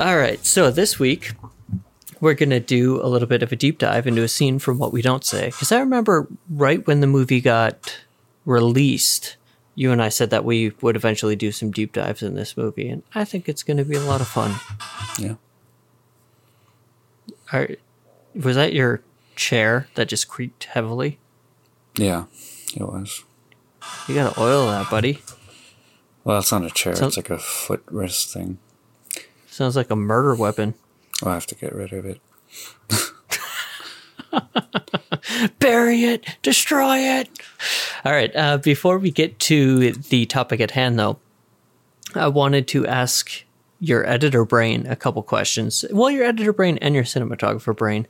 All right. So this week we're going to do a little bit of a deep dive into a scene from What We Don't Say. Because I remember right when the movie got released, you and I said that we would eventually do some deep dives in this movie. And I think it's going to be a lot of fun. Yeah. All right. Was that your chair that just creaked heavily? Yeah, it was. You got to oil that, buddy. Well, it's not a chair. So- it's like a footrest thing. Sounds like a murder weapon. I'll have to get rid of it. bury it, destroy it. All right. Uh, before we get to the topic at hand, though, I wanted to ask your editor brain a couple questions. Well, your editor brain and your cinematographer brain.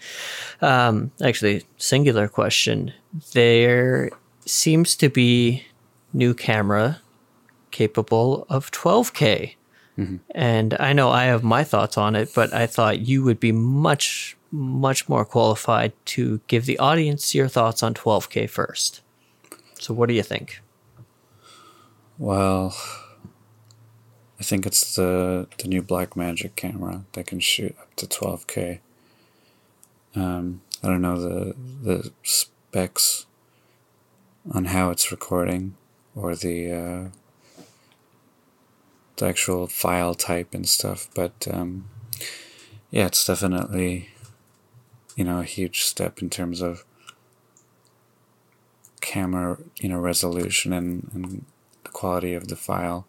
Um, actually, singular question. There seems to be new camera capable of 12K. And I know I have my thoughts on it, but I thought you would be much, much more qualified to give the audience your thoughts on 12K first. So, what do you think? Well, I think it's the the new Blackmagic camera that can shoot up to 12k. Um, I don't know the the specs on how it's recording or the uh, the actual file type and stuff, but um, yeah, it's definitely you know a huge step in terms of camera you know resolution and, and the quality of the file.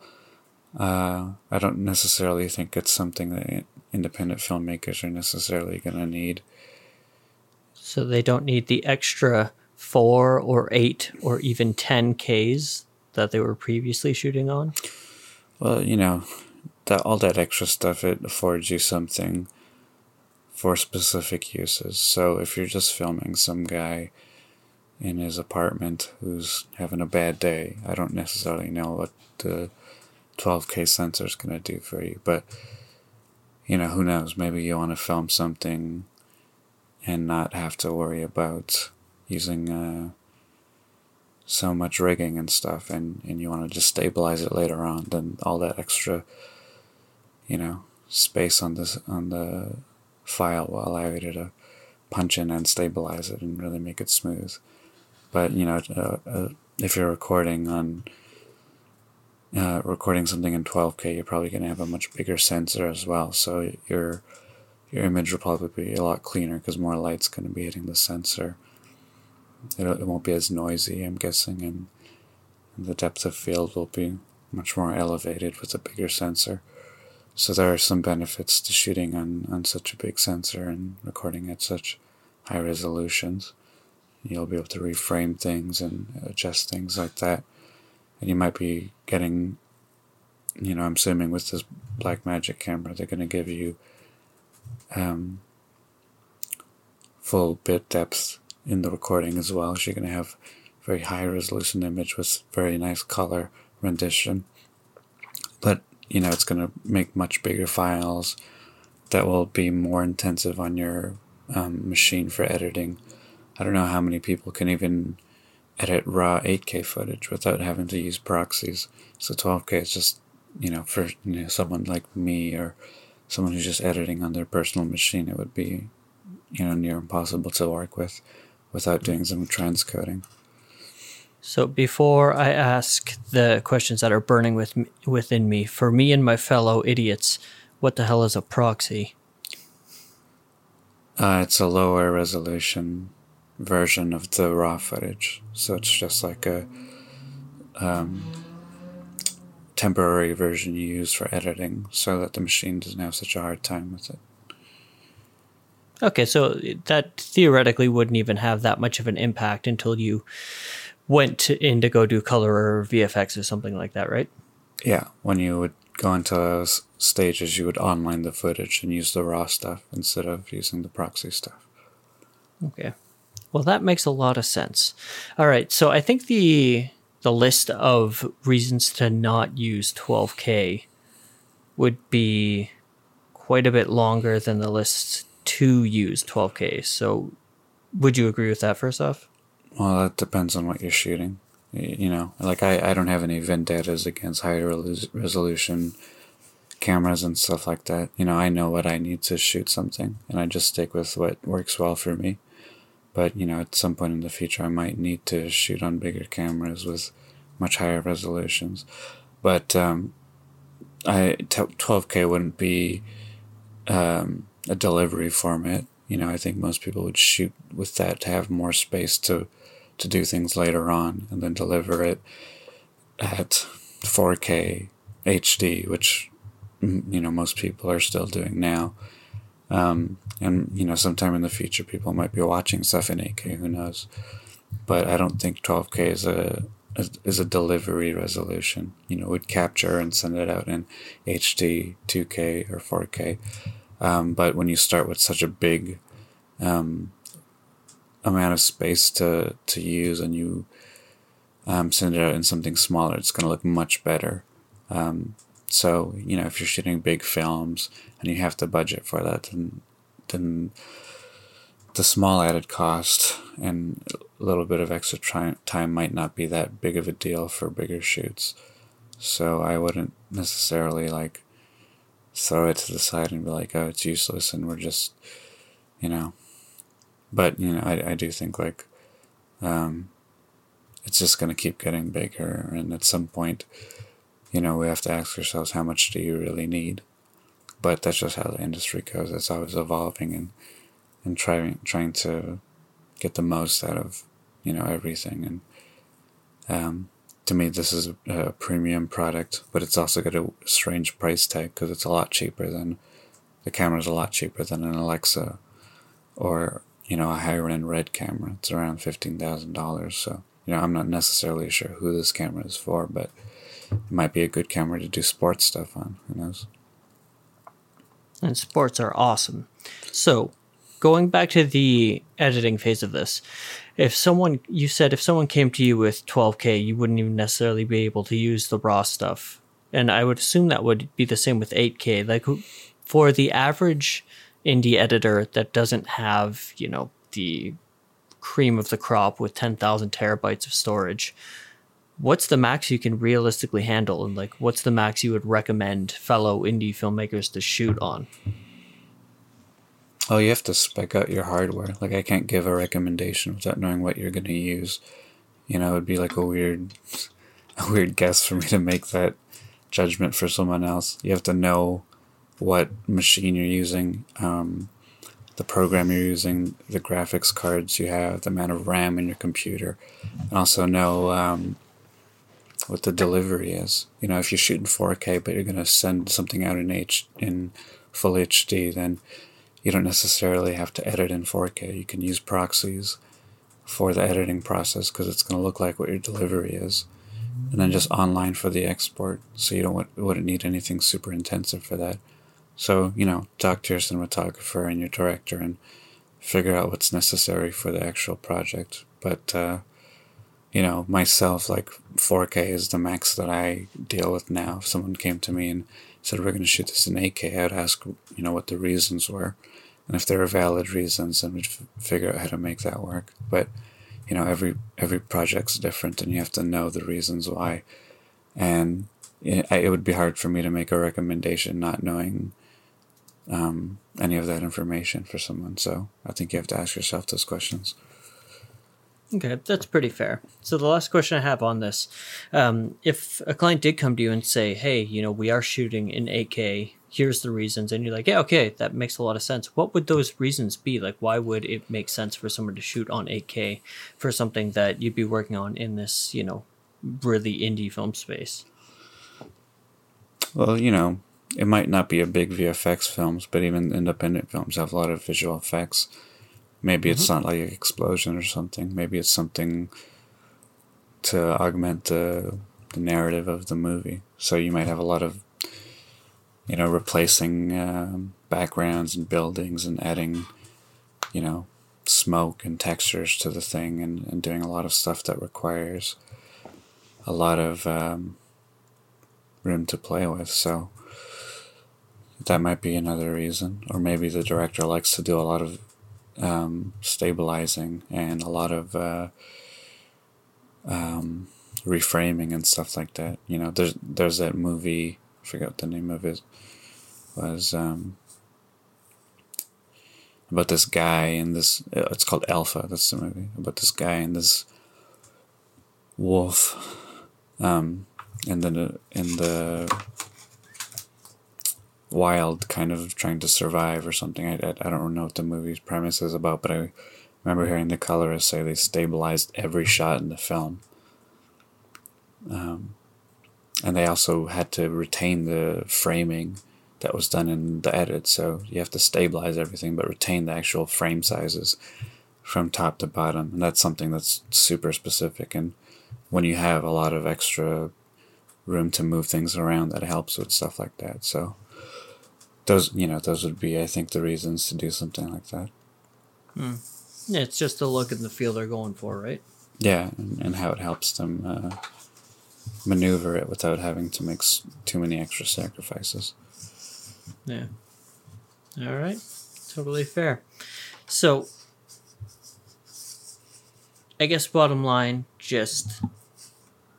Uh, I don't necessarily think it's something that independent filmmakers are necessarily going to need. So, they don't need the extra four or eight or even 10Ks that they were previously shooting on. Well, you know, that all that extra stuff it affords you something for specific uses. So if you're just filming some guy in his apartment who's having a bad day, I don't necessarily know what the 12k sensor is going to do for you, but you know, who knows? Maybe you want to film something and not have to worry about using uh, so much rigging and stuff, and, and you want to just stabilize it later on. Then all that extra, you know, space on this on the file will allow you to punch in and stabilize it and really make it smooth. But you know, uh, uh, if you're recording on uh, recording something in 12k, you're probably going to have a much bigger sensor as well. So your your image will probably be a lot cleaner because more light's going to be hitting the sensor. It, it won't be as noisy, I'm guessing, and the depth of field will be much more elevated with a bigger sensor. So there are some benefits to shooting on, on such a big sensor and recording at such high resolutions. You'll be able to reframe things and adjust things like that. And you might be getting, you know, I'm assuming with this Blackmagic camera, they're going to give you um, full bit depth in the recording as well. So you're going to have very high resolution image with very nice color rendition. But you know, it's going to make much bigger files that will be more intensive on your um, machine for editing. I don't know how many people can even edit raw 8K footage without having to use proxies. So 12K is just, you know, for you know, someone like me or someone who's just editing on their personal machine, it would be, you know, near impossible to work with without doing some transcoding. So before I ask the questions that are burning with me, within me, for me and my fellow idiots, what the hell is a proxy? Uh, it's a lower resolution version of the raw footage, so it's just like a um, temporary version you use for editing, so that the machine doesn't have such a hard time with it. Okay, so that theoretically wouldn't even have that much of an impact until you went to, in to go do color or VFX or something like that, right? Yeah, when you would go into stages, you would online the footage and use the raw stuff instead of using the proxy stuff. Okay. Well, that makes a lot of sense. All right, so I think the the list of reasons to not use 12K would be quite a bit longer than the list to use 12K. So, would you agree with that first off? Well, that depends on what you're shooting. You know, like I, I don't have any vendettas against higher res- resolution cameras and stuff like that, you know, I know what I need to shoot something and I just stick with what works well for me. But, you know, at some point in the future, I might need to shoot on bigger cameras with much higher resolutions. But um, I, 12K wouldn't be um, a delivery format. You know, I think most people would shoot with that to have more space to, to do things later on and then deliver it at 4K HD, which you know most people are still doing now. Um, and you know, sometime in the future, people might be watching stuff in 8K. Who knows? But I don't think 12K is a is a delivery resolution. You know, would capture and send it out in HD, 2K, or 4K. Um, but when you start with such a big um, amount of space to to use, and you um, send it out in something smaller, it's going to look much better. Um, so, you know, if you're shooting big films and you have to budget for that, then, then the small added cost and a little bit of extra time might not be that big of a deal for bigger shoots. So I wouldn't necessarily like throw it to the side and be like, oh, it's useless and we're just, you know. But, you know, I, I do think like um, it's just to keep getting bigger. And at some point, you know, we have to ask ourselves how much do you really need? But that's just how the industry goes. It's always evolving and and trying trying to get the most out of you know everything. And um, to me, this is a, premium product, but it's also got a strange price tag because it's a lot cheaper than the camera's a lot cheaper than an Alexa or you know a higher end red camera. It's around fifteen thousand dollars. So you know I'm not necessarily sure who this camera is for, but it might be a good camera to do sports stuff on. Who knows? And sports are awesome. So, going back to the editing phase of this, if someone, you said if someone came to you with 12K, you wouldn't even necessarily be able to use the raw stuff. And I would assume that would be the same with 8K. Like, for the average indie editor that doesn't have, you know, the cream of the crop with 10,000 terabytes of storage, what's the max you can realistically handle and like what's the max you would recommend fellow indie filmmakers to shoot on oh you have to spec out your hardware. Like i can't give a recommendation without knowing what you're going to use. You know it'd be like a weird a weird guess for me to make that judgment for someone else. You have to know what machine you're using um, the program you're using the graphics cards you have the amount of ram in your computer and also know um, what the delivery is. You know, if you're shooting 4K but you're going to send something out in H in full HD, then you don't necessarily have to edit in 4K. You can use proxies for the editing process because it's going to look like what your delivery is. And then just online for the export. So you don't wouldn't need anything super intensive for that. So, you know, talk to your cinematographer and your director and figure out what's necessary for the actual project. But uh, you know, myself, like 4K is the max that I deal with now. If someone came to me and said, we're going to shoot this in 8K, I'd ask, you know, what the reasons were. And if there are valid reasons, then we'd f- figure out how to make that work. But, you know, every, every project's different and you have to know the reasons why. And it, it would be hard for me to make a recommendation not knowing um, any of that information for someone. So I think you have to ask yourself those questions. Okay, that's pretty fair. So the last question I have on this, um, if a client did come to you and say, "Hey, you know, we are shooting in 8K. Here's the reasons," and you're like, "Yeah, okay, that makes a lot of sense." What would those reasons be? Like, why would it make sense for someone to shoot on 8K for something that you'd be working on in this, you know, really indie film space? Well, you know, it might not be a big VFX films, but even independent films have a lot of visual effects Maybe mm-hmm. it's not like an explosion or something. Maybe it's something to augment the the narrative of the movie. So you might have a lot of, you know, replacing um, backgrounds and buildings and adding, you know, smoke and textures to the thing and, and doing a lot of stuff that requires a lot of um, room to play with. So that might be another reason. Or maybe the director likes to do a lot of um, stabilizing and a lot of uh, um, reframing and stuff like that. You know, there's there's that movie I forget what the name of it was. Um, about this guy and this. uh, It's called Alpha. That's the movie about this guy and this wolf. Um, and then in the wild, kind of trying to survive or something. I, I, I don't know what the movie's premise is about, but I remember hearing the colorist say they stabilized every shot in the film. Um, and they also had to retain the framing that was done in the edit. So you have to stabilize everything, but retain the actual frame sizes from top to bottom. And that's something that's super specific. And when you have a lot of extra room to move things around, that helps with stuff like that. So those, you know, those would be, I think, the reasons to do something like that. Yeah, it's just the look and the feel they're going for, right? Yeah, and, and how it helps them uh, maneuver it without having to make s- too many extra sacrifices. Yeah. All right. Totally fair. So, I guess bottom line, just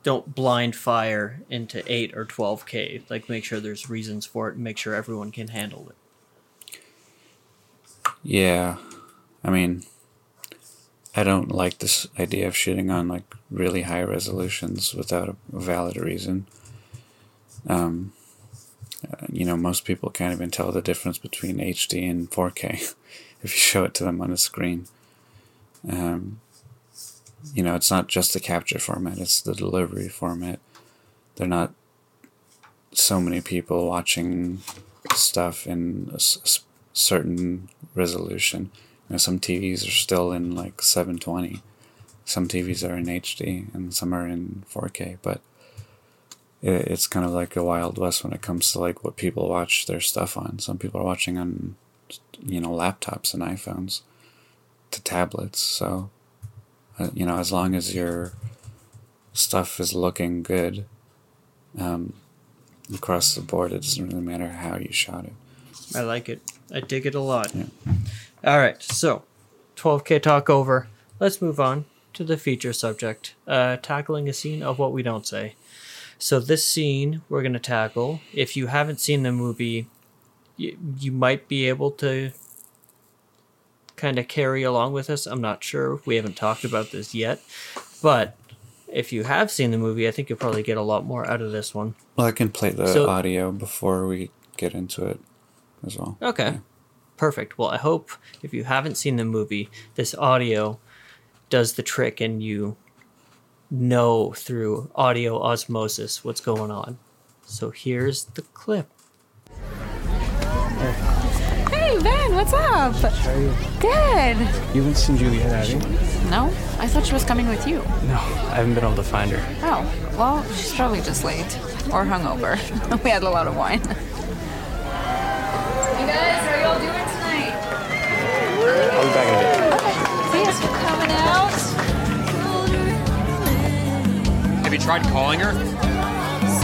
don't blind fire into 8 or 12K. Like, make sure there's reasons for it and make sure everyone can handle it. Yeah, I mean, I don't like this idea of shooting on like really high resolutions without a valid reason. Um, uh, you know, most people can't even tell the difference between HD and 4K if you show it to them on a screen. Um, you know, it's not just the capture format; it's the delivery format. They're not so many people watching stuff in a s- certain resolution. Know, some TVs are still in like 720. Some TVs are in HD and some are in 4K, but it, it's kind of like a wild west when it comes to like what people watch their stuff on. Some people are watching on, you know, laptops and iPhones to tablets. So, uh, you know, as long as your stuff is looking good um, across the board, it doesn't really matter how you shot it. I like it. I dig it a lot. Yeah. All right, so 12K talk over. Let's move on to the feature subject uh, tackling a scene of what we don't say. So, this scene we're going to tackle, if you haven't seen the movie, you, you might be able to kind of carry along with us. I'm not sure. We haven't talked about this yet. But if you have seen the movie, I think you'll probably get a lot more out of this one. Well, I can play the So- audio before we get into it as well. Okay. Perfect. Well, I hope if you haven't seen the movie, this audio does the trick and you know through audio osmosis what's going on. So here's the clip. Hey Ben, what's up? How are you? Good. You haven't seen Juliet, have you? No, I thought she was coming with you. No, I haven't been able to find her. Oh, well, she's probably just late or hungover. we had a lot of wine. You guys, tried calling her?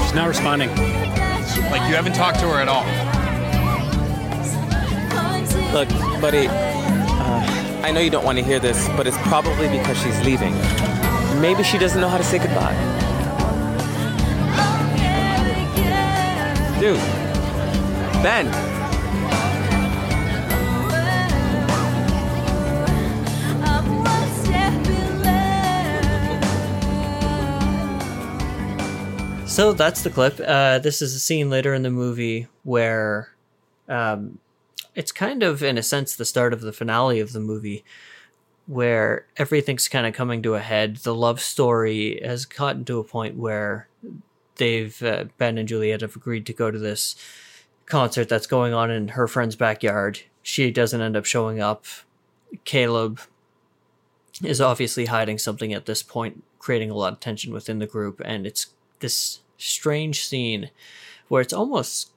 She's not responding. Like, you haven't talked to her at all. Look, buddy, uh, I know you don't want to hear this, but it's probably because she's leaving. Maybe she doesn't know how to say goodbye. Dude. Ben. So that's the clip. Uh, this is a scene later in the movie where um, it's kind of, in a sense, the start of the finale of the movie, where everything's kind of coming to a head. The love story has gotten to a point where they've uh, Ben and Juliet have agreed to go to this concert that's going on in her friend's backyard. She doesn't end up showing up. Caleb is obviously hiding something at this point, creating a lot of tension within the group, and it's this strange scene where it's almost,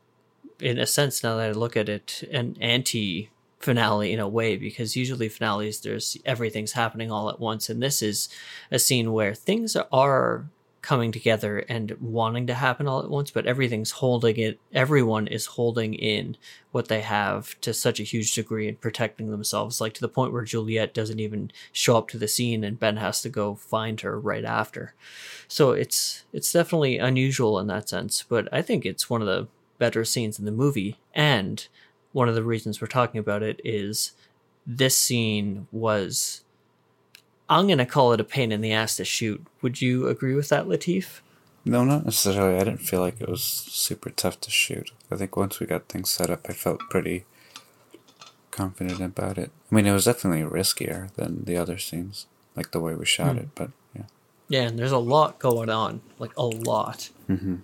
in a sense, now that I look at it, an anti finale in a way, because usually finales, there's everything's happening all at once, and this is a scene where things are coming together and wanting to happen all at once, but everything's holding it. Everyone is holding in what they have to such a huge degree and protecting themselves, like to the point where Juliet doesn't even show up to the scene and Ben has to go find her right after. So it's it's definitely unusual in that sense, but I think it's one of the better scenes in the movie. And one of the reasons we're talking about it is this scene was I'm gonna call it a pain in the ass to shoot. Would you agree with that, Latif? No, not necessarily. I didn't feel like it was super tough to shoot. I think once we got things set up, I felt pretty confident about it. I mean, it was definitely riskier than the other scenes, like the way we shot it. But yeah, Yeah, and there's a lot going on, like a lot. hmm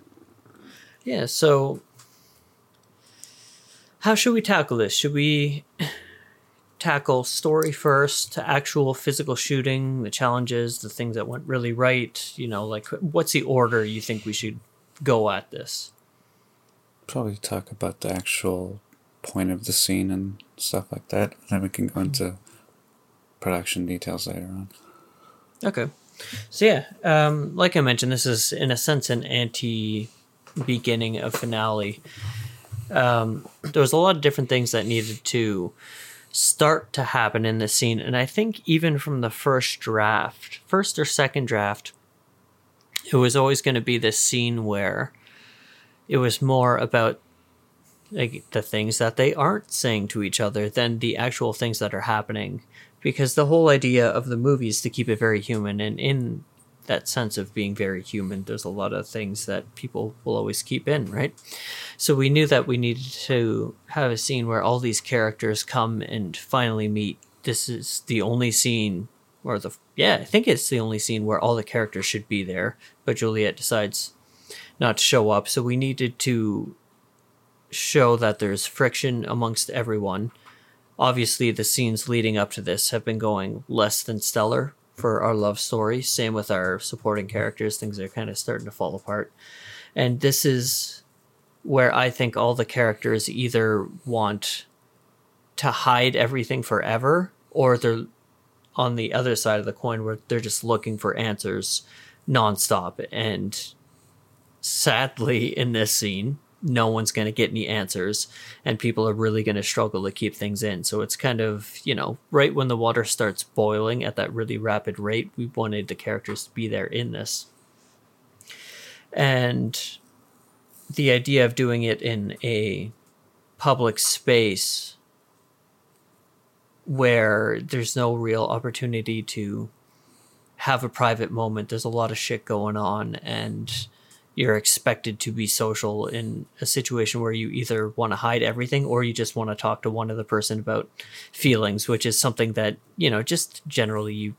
Yeah, so how should we tackle this? Should we tackle story first, to actual physical shooting, the challenges, the things that went really right? You know, like what's the order you think we should go at this? probably talk about the actual point of the scene and stuff like that. Then we can go into production details later on. Okay. So yeah, um, like I mentioned, this is in a sense an anti beginning of finale. Um, there was a lot of different things that needed to start to happen in this scene, and I think even from the first draft, first or second draft, it was always going to be this scene where it was more about like the things that they aren't saying to each other than the actual things that are happening. Because the whole idea of the movie is to keep it very human. And in that sense of being very human. There's a lot of things that people will always keep in right? So we knew that we needed to have a scene where all these characters come and finally meet. This is the only scene or the yeah i think it's the only scene where all the characters should be there but juliet decides not to show up. So we needed to show that there's friction amongst everyone. Obviously the scenes leading up to this have been going less than stellar for our love story. Same with our supporting characters. Things are kind of starting to fall apart. And this is where i think all the characters either want to hide everything forever or they're on the other side of the coin where they're just looking for answers nonstop. And sadly in this scene no one's going to get any answers and people are really going to struggle to keep things in. So it's kind of you know right when the water starts boiling at that really rapid rate we wanted the characters to be there in this. And the idea of doing it in a public space where there's no real opportunity to have a private moment there's a lot of shit going on and you're expected to be social in a situation where you either want to hide everything or you just want to talk to one other person about feelings, which is something that, you know, just generally you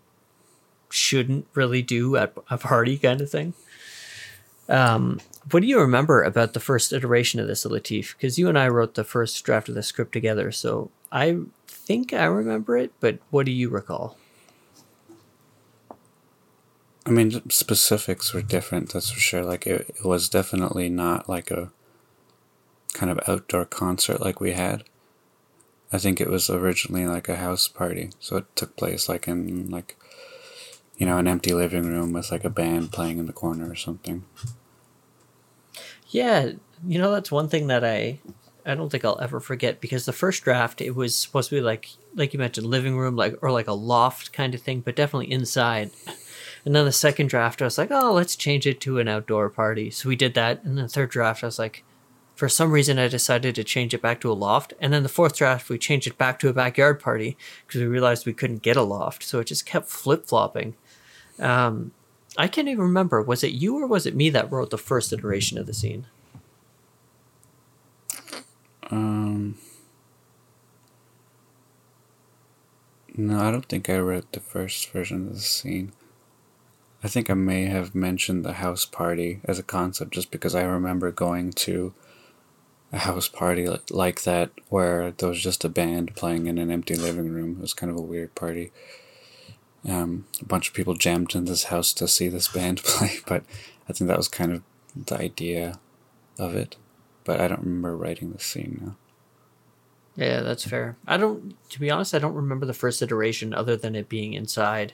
shouldn't really do at a party kind of thing. Um, what do you remember about the first iteration of this, Latif? Because you and I wrote the first draft of the script together, so I think I remember it, but what do you recall? I mean, specifics were different, that's for sure. Like, it, it was definitely not like a kind of outdoor concert like we had. I think it was originally like a house party. So it took place like in, like, you know, an empty living room with like a band playing in the corner or something. Yeah, you know that's one thing that I I don't think I'll ever forget because the first draft it was supposed to be like like you mentioned living room like or like a loft kind of thing, but definitely inside. And then the second draft I was like, "Oh, let's change it to an outdoor party." So we did that. And the third draft I was like, for some reason I decided to change it back to a loft. And then the fourth draft we changed it back to a backyard party because we realized we couldn't get a loft. So it just kept flip-flopping. Um I can't even remember. Was it you or was it me that wrote the first iteration of the scene? Um, no, I don't think I wrote the first version of the scene. I think I may have mentioned the house party as a concept just because I remember going to a house party like that where there was just a band playing in an empty living room. It was kind of a weird party. Um, a bunch of people jammed in this house to see this band play, but I think that was kind of the idea of it. But I don't remember writing the scene now. Yeah, that's fair. I don't, to be honest, I don't remember the first iteration other than it being inside.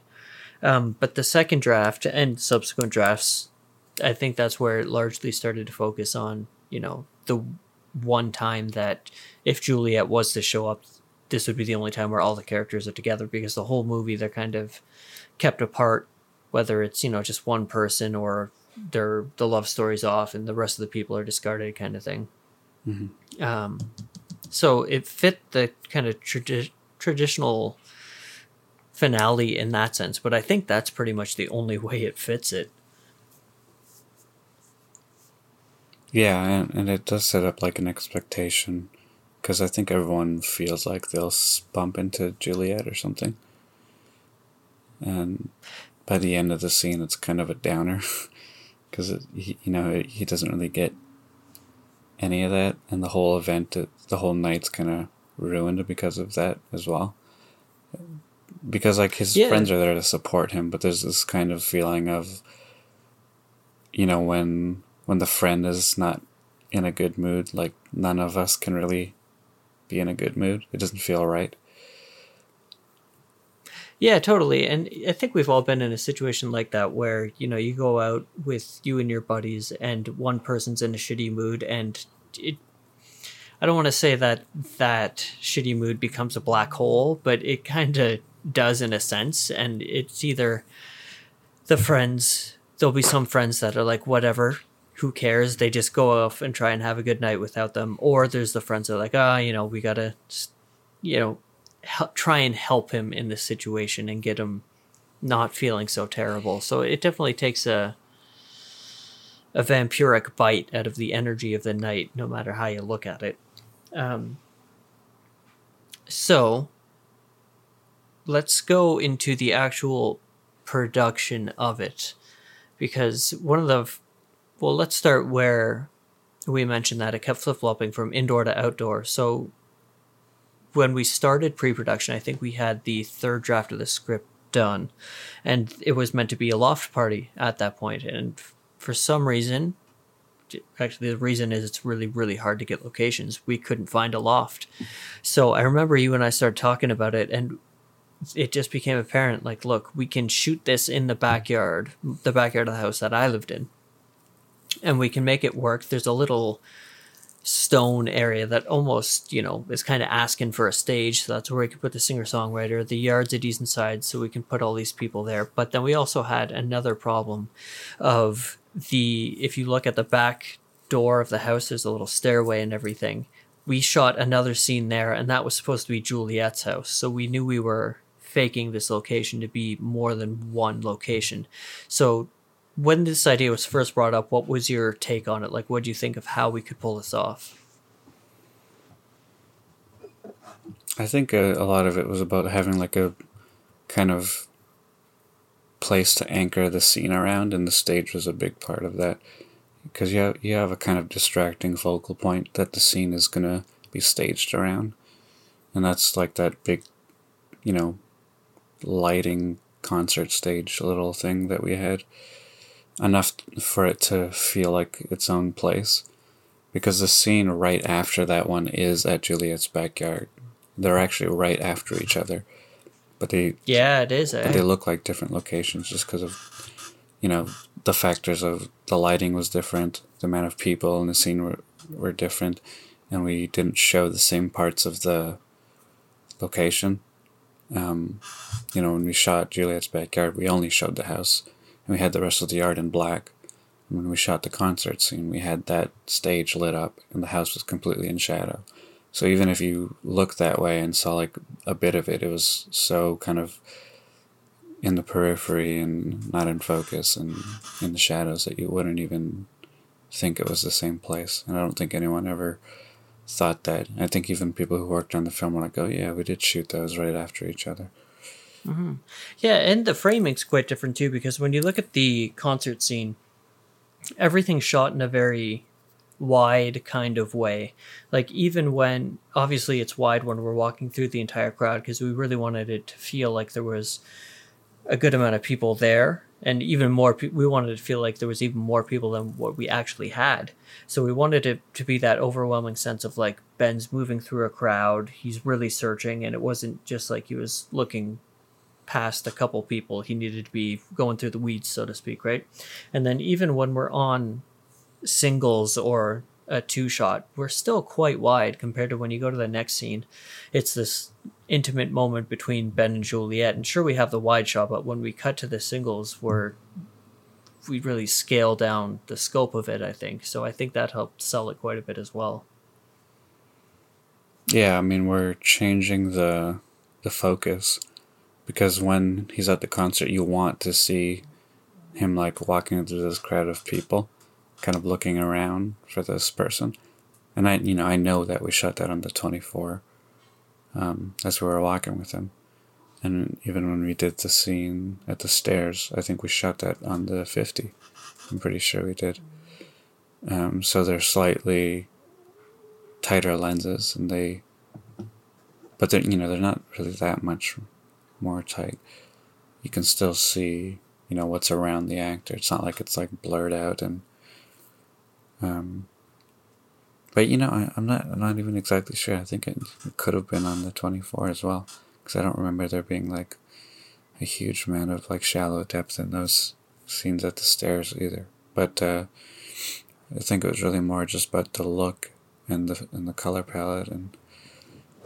Um, but the second draft and subsequent drafts I think that's where it largely started to focus on, you know, the one time that if Juliet was to show up, this would be the only time where all the characters are together because the whole movie they're kind of kept apart, whether it's, you know, just one person or their the love story's off and the rest of the people are discarded kind of thing. Um, so it fit the kind of tradi- traditional finale in that sense, but I think that's pretty much the only way it fits it. Yeah, and, and it does set up like an expectation because I think everyone feels like they'll bump into Juliet or something. And by the end of the scene, it's kind of a downer because you know he doesn't really get any of that, and the whole event, it, the whole night's kind of ruined because of that as well. Because like his Yeah. friends are there to support him, but there's this kind of feeling of you know when when the friend is not in a good mood like none of us can really be in a good mood it doesn't feel right Yeah, totally. And I think we've all been in a situation like that where, you know, you go out with you and your buddies and one person's in a shitty mood and it I don't want to say that that shitty mood becomes a black hole, but it kind of does in a sense and it's either the friends there'll be some friends that are like whatever who cares they just go off and try and have a good night without them or there's the friends that are like ah you know we gotta you know hel- try and help him in this situation and get him not feeling so terrible. So it definitely takes a a vampiric bite out of the energy of the night, no matter how you look at it. Um, so let's go into the actual production of it, because one of the well, let's start where we mentioned that it kept flip flopping from indoor to outdoor. So when we started pre-production, I think we had the third draft of the script done, and it was meant to be a loft party at that point. And for some reason, actually the reason is it's really really hard to get locations. We couldn't find a loft, so I remember you and I started talking about it, and it just became apparent. Like, look, we can shoot this in the backyard, the backyard of the house that I lived in, and we can make it work. There's a little stone area that almost you know is kind of asking for a stage. So that's where we could put the singer songwriter the yard's a decent size so we can put all these people there. But then we also had another problem of the if you look at the back door of the house there's a little stairway and everything. We shot another scene there and that was supposed to be juliet's house. So we knew we were faking this location to be more than one location so when this idea was first brought up, what was your take on it? Like, what do you think of how we could pull this off? i think a, a lot of it was about having like a kind of place to anchor the scene around and the stage was a big part of that because you have, you have a kind of distracting focal point that the scene is going to be staged around and that's like that big you know lighting concert stage little thing that we had enough for it to feel like its own place because the scene right after that one is at Juliet's backyard. They're actually right after each other, but they Yeah, it is. Eh? they look like different locations just because of you know the factors of the lighting was different, the amount of people in the scene were were different, and we didn't show the same parts of the location. Um, you know, when we shot Juliet's backyard, we only showed the house, and we had the rest of the yard in black. And when we shot the concert scene, we had that stage lit up, and the house was completely in shadow. So even if you looked that way and saw like a bit of it, it was so kind of in the periphery and not in focus and in the shadows that you wouldn't even think it was the same place. And I don't think anyone ever thought that. I think even people who worked on the film were like, "Oh yeah, we did shoot those right after each other." Mm-hmm. Yeah, and the framing's quite different too because when you look at the concert scene, everything's shot in a very wide kind of way. Like even when obviously it's wide when we're walking through the entire crowd because we really wanted it to feel like there was a good amount of people there and even more we wanted to feel like there was even more people than what we actually had. So we wanted it to be that overwhelming sense of like Ben's moving through a crowd, he's really searching and it wasn't just like he was looking past a couple people, he needed to be going through the weeds, so to speak, right? And then even when we're on singles or a two shot, we're still quite wide compared to when you go to the next scene. It's this intimate moment between Ben and Juliet. And sure, we have the wide shot, but when we cut to the singles, we're we really scale down the scope of it. I think so. I think that helped sell it quite a bit as well. Yeah, I mean we're changing the the focus because when he's at the concert, you want to see him like walking through this crowd of people, kind of looking around for this person. And I, you know, I know that we shot that on the twenty four, um, as we were walking with him, and even when we did the scene at the stairs, I think we shot that on the fifty. I'm pretty sure we did. Um, so they're slightly tighter lenses, and they, but they're you know they're not really that much more tight. You can still see you know what's around the actor. It's not like it's like blurred out and, um. But you know I, I'm not I'm not even exactly sure. I think it, it could have been on the twenty four as well, because I don't remember there being like a huge amount of like shallow depth in those scenes at the stairs either. But uh, I think it was really more just about the look and the and the color palette and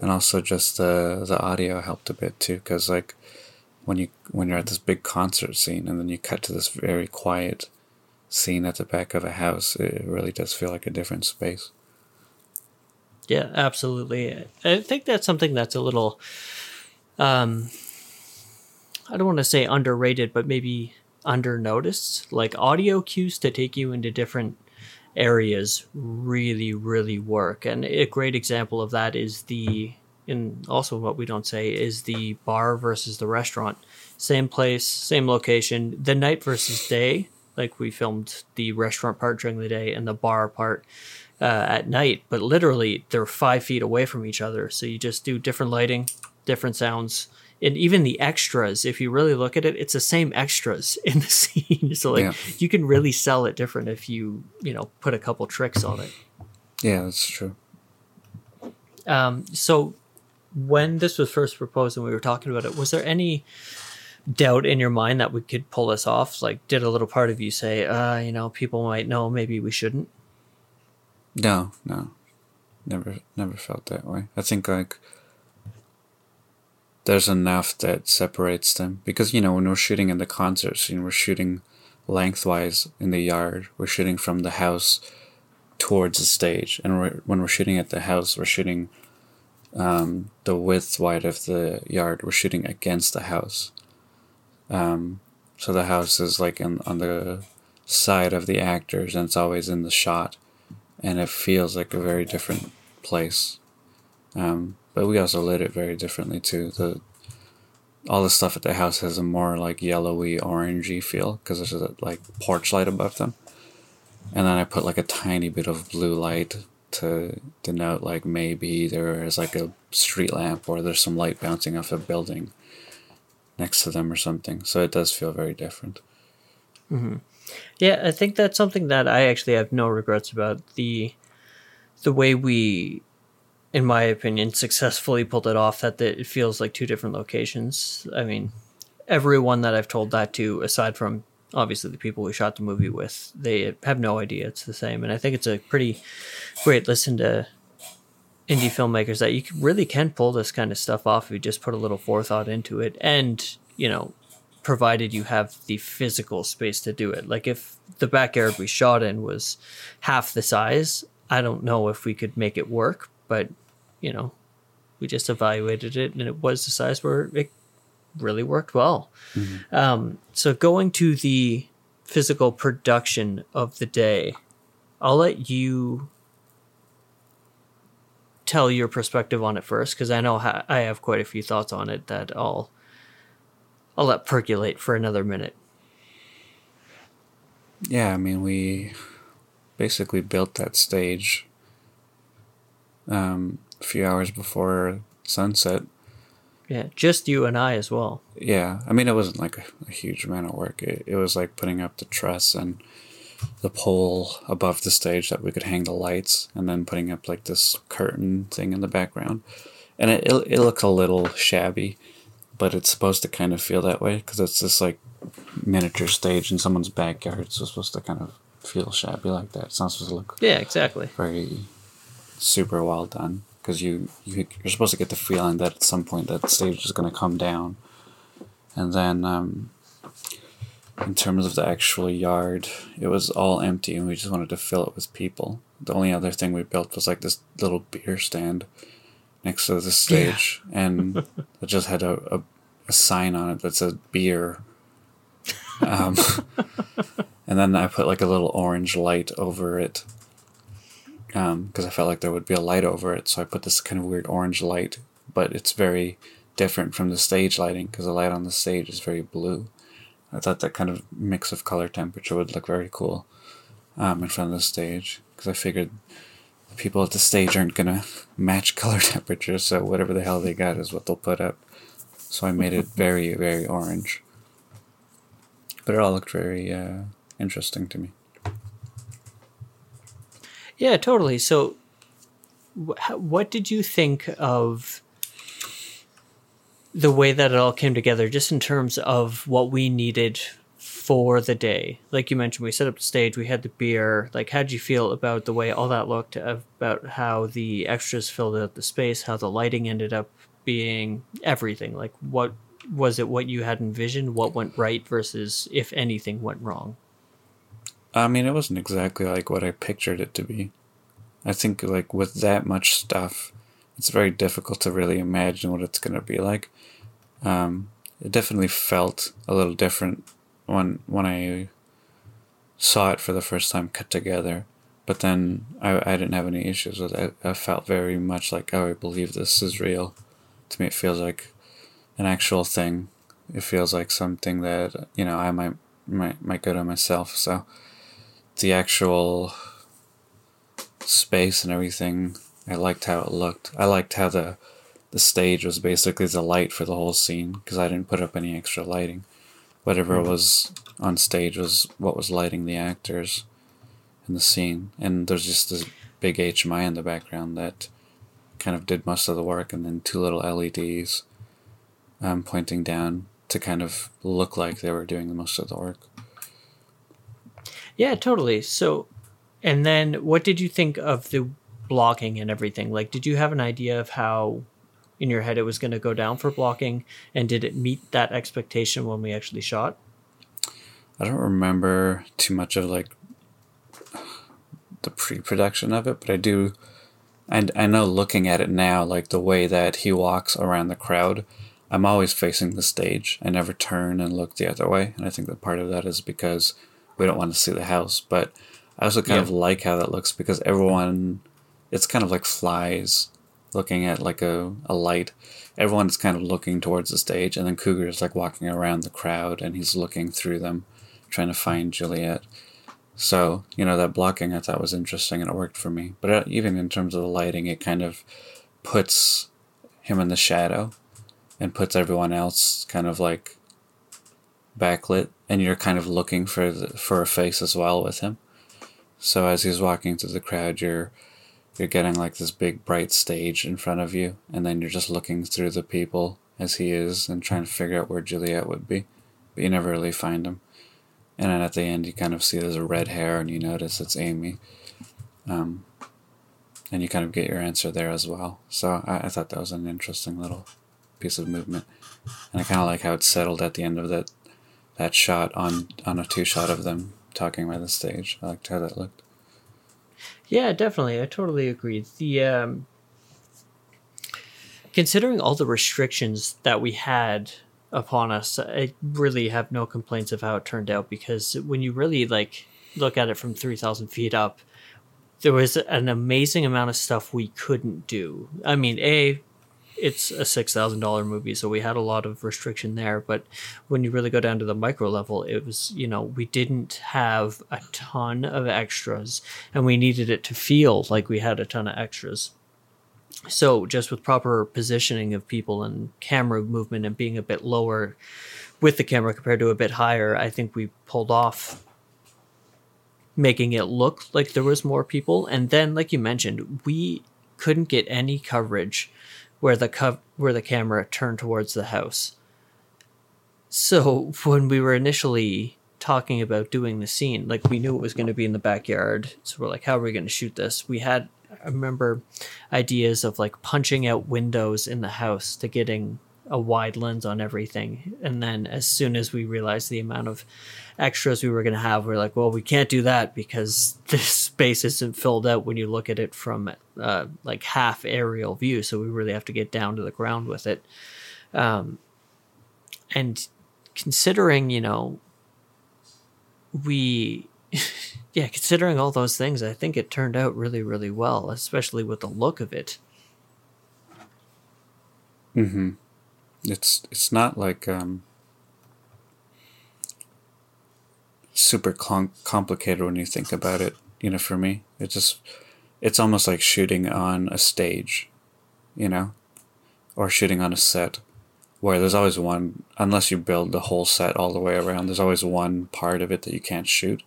and also just the the audio helped a bit too because like when you when you're at this big concert scene and then you cut to this very quiet scene at the back of a house it really does feel like a different space Yeah, absolutely. I think that's something that's a little um I don't want to say underrated, but maybe under undernoticed. Like audio cues to take you into different areas really, really work. And a great example of that is the and also what we don't say is the bar versus the restaurant. Same place, same location, the night versus day. Like we filmed the restaurant part during the day and the bar part uh, at night, but literally they're five feet away from each other. So you just do different lighting, different sounds, and even the extras. If you really look at it, it's the same extras in the scene. So like Yeah. you can really sell it different if you you know put a couple tricks on it. yeah that's true Um, so when this was first proposed and we were talking about it, was there any doubt in your mind that we could pull this off? Like, did a little part of you say, uh, you know, people might know, maybe we shouldn't? no no. Never never felt that way. I think like there's enough that separates them. Because you know when we're shooting in the concert scene we're shooting lengthwise in the yard we're shooting from the house towards the stage. And we're, when we're shooting at the house we're shooting um, the width wide of the yard we're shooting against the house um, so the house is like in, on the side of the actors and it's always in the shot and it feels like a very different place. Um, but we also lit it very differently too. The all the stuff at the house has a more like yellowy orangey feel because there's a like porch light above them. And then i put like a tiny bit of blue light to denote like maybe there is like a street lamp or there's some light bouncing off a building next to them or something so it does feel very different mm-hmm. Yeah, I think that's something that I actually have no regrets about. The the way we in my opinion successfully pulled it off that it feels like two different locations. I mean, everyone that I've told that to aside from obviously the people we shot the movie with, they have no idea it's the same and I think it's a pretty great listen to indie filmmakers that you can- really can pull this kind of stuff off if you just put a little forethought into it and, you know, provided you have the physical space to do it. Like if the backyard we shot in was half the size, I don't know if we could make it work, but you know, we just evaluated it and it was the size where it really worked well. Um, so going to the physical production of the day, I'll let you tell your perspective on it first because I know ha- I have quite a few thoughts on it that I'll I'll let percolate for another minute. Yeah, I mean, we basically built that stage um, a few hours before sunset. Yeah, just you and I as well. Yeah, I mean, it wasn't like a, a huge amount of work. It, it was like putting up the truss and the pole above the stage that we could hang the lights, and then putting up like this curtain thing in the background. And it, it, it looked a little shabby, but it's supposed to kind of feel that way because it's this like miniature stage in someone's backyard. So it's supposed to kind of feel shabby like that. It's not supposed to look Yeah, exactly. very super well done because you, you you're supposed to get the feeling that at some point that stage is going to come down, and then um, in terms of the actual yard, it was all empty, and we just wanted to fill it with people. The only other thing we built was like this little beer stand next to the stage, and it just had a, a, a sign on it that said beer. Um, and then I put like a little orange light over it because I felt like there would be a light over it. So I put this kind of weird orange light, but it's very different from the stage lighting because the light on the stage is very blue. I thought that kind of mix of color temperature would look very cool um, in front of the stage because I figured the people at the stage aren't gonna match color temperature, so whatever the hell they got is what they'll put up. So I made it very, very orange. But it all looked very uh, interesting to me. Yeah, totally. So, wh- what did you think of the way that it all came together, just in terms of what we needed for the day? Like you mentioned, we set up the stage, we had the beer. Like, how did you feel about the way all that looked, uh, about how the extras filled out the space, how the lighting ended up being everything? Like, what was it what you had envisioned? What went right versus if anything went wrong? I mean, it wasn't exactly like what I pictured it to be. I think like with that much stuff, it's very difficult to really imagine what it's gonna be like. Um, it definitely felt a little different when when I saw it for the first time cut together. But then I, I didn't have any issues with it. I felt very much like, oh, I believe this is real. To me, it feels like an actual thing. It feels like something that you know I might might might go to myself. So the actual space and everything, I liked how it looked. I liked how the the stage was basically the light for the whole scene because I didn't put up any extra lighting. Whatever was on stage was what was lighting the actors in the scene, and there's just this big HMI in the background that kind of did most of the work, and then two little LEDs um, pointing down to kind of look like they were doing most of the work. Yeah, totally. So, and then what did you think of the blocking and everything? Like, did you have an idea of how in your head it was going to go down for blocking? And did it meet that expectation when we actually shot? I don't remember too much of like the pre-production of it, but I do. And I know looking at it now, like the way that he walks around the crowd, I'm always facing the stage. I never turn and look the other way, and I think that part of that is because we don't want to see the house. But I also kind Yeah. of like how that looks because everyone, it's kind of like flies looking at like a, a light. Everyone's kind of looking towards the stage, and then Cougar is like walking around the crowd and he's looking through them, trying to find Juliet. So, you know, that blocking I thought was interesting and it worked for me. But uh, even in terms of the lighting, it kind of puts him in the shadow and puts everyone else kind of like backlit and you're kind of looking for the, for a face as well with him. So as he's walking through the crowd, you're you're getting like this big bright stage in front of you and then you're just looking through the people as he is and trying to figure out where Juliet would be. But you never really find him. And then at the end, you kind of see there's a red hair, and you notice it's Amy. Um, and you kind of get your answer there as well. So I, I thought that was an interesting little piece of movement, and I kind of like how it settled at the end of that that shot on on a two shot of them talking by the stage. I liked how that looked. Yeah, definitely. I totally agree. The um, considering all the restrictions that we had upon us, I really have no complaints of how it turned out because when you really like look at it from three thousand feet up, there was an amazing amount of stuff we couldn't do. I mean, a it's a six thousand dollar movie, so we had a lot of restriction there. But when you really go down to the micro level, it was you know we didn't have a ton of extras, and we needed it to feel like we had a ton of extras. So just with proper positioning of people and camera movement and being a bit lower with the camera compared to a bit higher, I think we pulled off making it look like there was more people. And then, like you mentioned, we couldn't get any coverage where the cov- where the camera turned towards the house. So when we were initially talking about doing the scene, like we knew it was going to be in the backyard. So we're like, how are we going to shoot this? We had, I remember, ideas of like punching out windows in the house to getting a wide lens on everything. And then as soon as we realized the amount of extras we were going to have, we are like, well, we can't do that because this space isn't filled out when you look at it from uh, like half aerial view. So we really have to get down to the ground with it. Um, and considering, you know, we, yeah, considering all those things, I think it turned out really, really well, especially with the look of it. Mm-hmm. It's it's not like um, super com- complicated when you think about it. You know, for me, it just it's almost like shooting on a stage, you know, or shooting on a set, where there's always one. Unless you build the whole set all the way around, there's always one part of it that you can't shoot.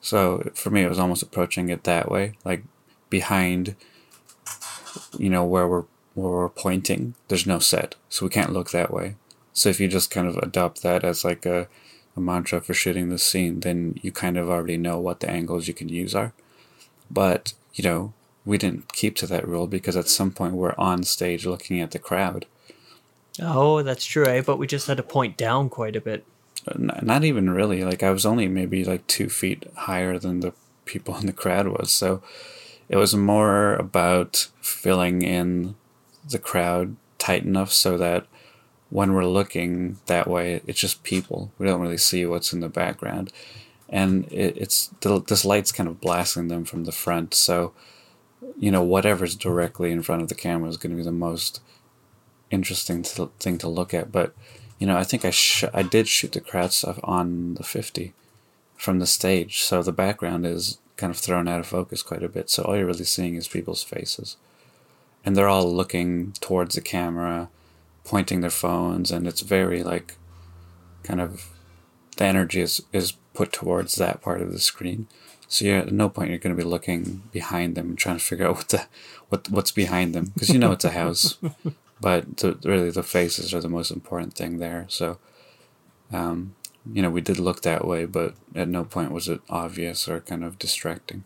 So for me, it was almost approaching it that way, like behind, you know, where we're we're pointing, there's no set, so we can't look that way. So if you just kind of adopt that as like a, a mantra for shooting the scene, then you kind of already know what the angles you can use are. But, you know, we didn't keep to that rule because at some point we're on stage looking at the crowd. Oh, that's true, eh? But we just had to point down quite a bit. Not even really. Like I was only maybe like two feet higher than the people in the crowd was. So it was more about filling in the crowd tight enough so that when we're looking that way, it's just people. We don't really see what's in the background, and it, it's this light's kind of blasting them from the front. So, you know, whatever's directly in front of the camera is going to be the most interesting to, thing to look at. But, you know, I think I sh- I did shoot the crowd stuff on the fifty from the stage, so the background is kind of thrown out of focus quite a bit. So all you're really seeing is people's faces and they're all looking towards the camera, pointing their phones, and it's very like kind of the energy is, is put towards that part of the screen. So you're at no point you're going to be looking behind them and trying to figure out what the what what's behind them because you know it's a house, but the, really the faces are the most important thing there. So, um, you know, we did look that way, but at no point was it obvious or kind of distracting.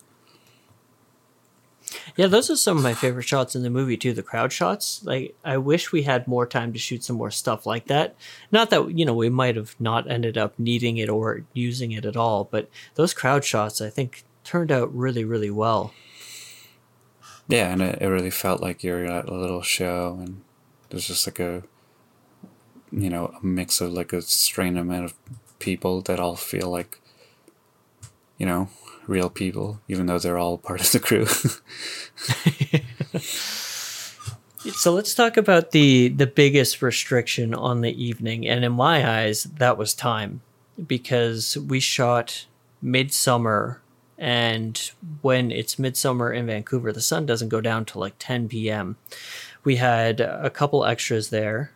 Yeah, those are some of my favorite shots in the movie too. The crowd shots. Like, I wish we had more time to shoot some more stuff like that. Not that you know we might have not ended up needing it or using it at all, but those crowd shots I think turned out really, really well. Yeah, and it, it really felt like you're at a little show, and there's just like a, you know, a mix of like a strange amount of people that all feel like, you know, real people, even though they're all part of the crew. so let's talk about the the biggest restriction on the evening, and in my eyes, that was time, because we shot midsummer, and when it's midsummer in Vancouver, the sun doesn't go down till like 10 p.m. We had a couple extras there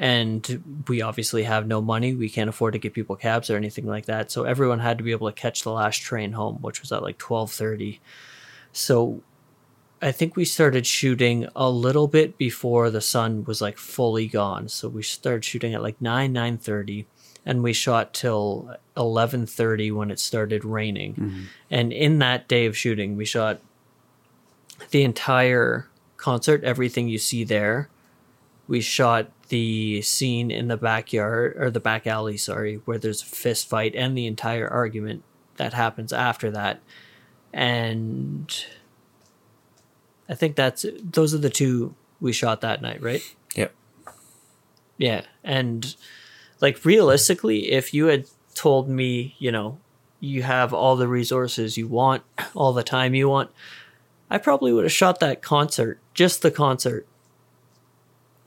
and we obviously have no money. We can't afford to get people cabs or anything like that. So everyone had to be able to catch the last train home, which was at like twelve thirty. So I think we started shooting a little bit before the sun was like fully gone. So we started shooting at like nine nine thirty, and we shot till eleven thirty when it started raining. Mm-hmm. And in that day of shooting, we shot the entire concert, everything you see there. We shot the scene in the backyard or the back alley, sorry, where there's a fist fight and the entire argument that happens after that. And I think that's those are the two we shot that night, right? Yep. Yeah. And like realistically, if you had told me, you know, you have all the resources you want, all the time you want, I probably would have shot that concert, just the concert,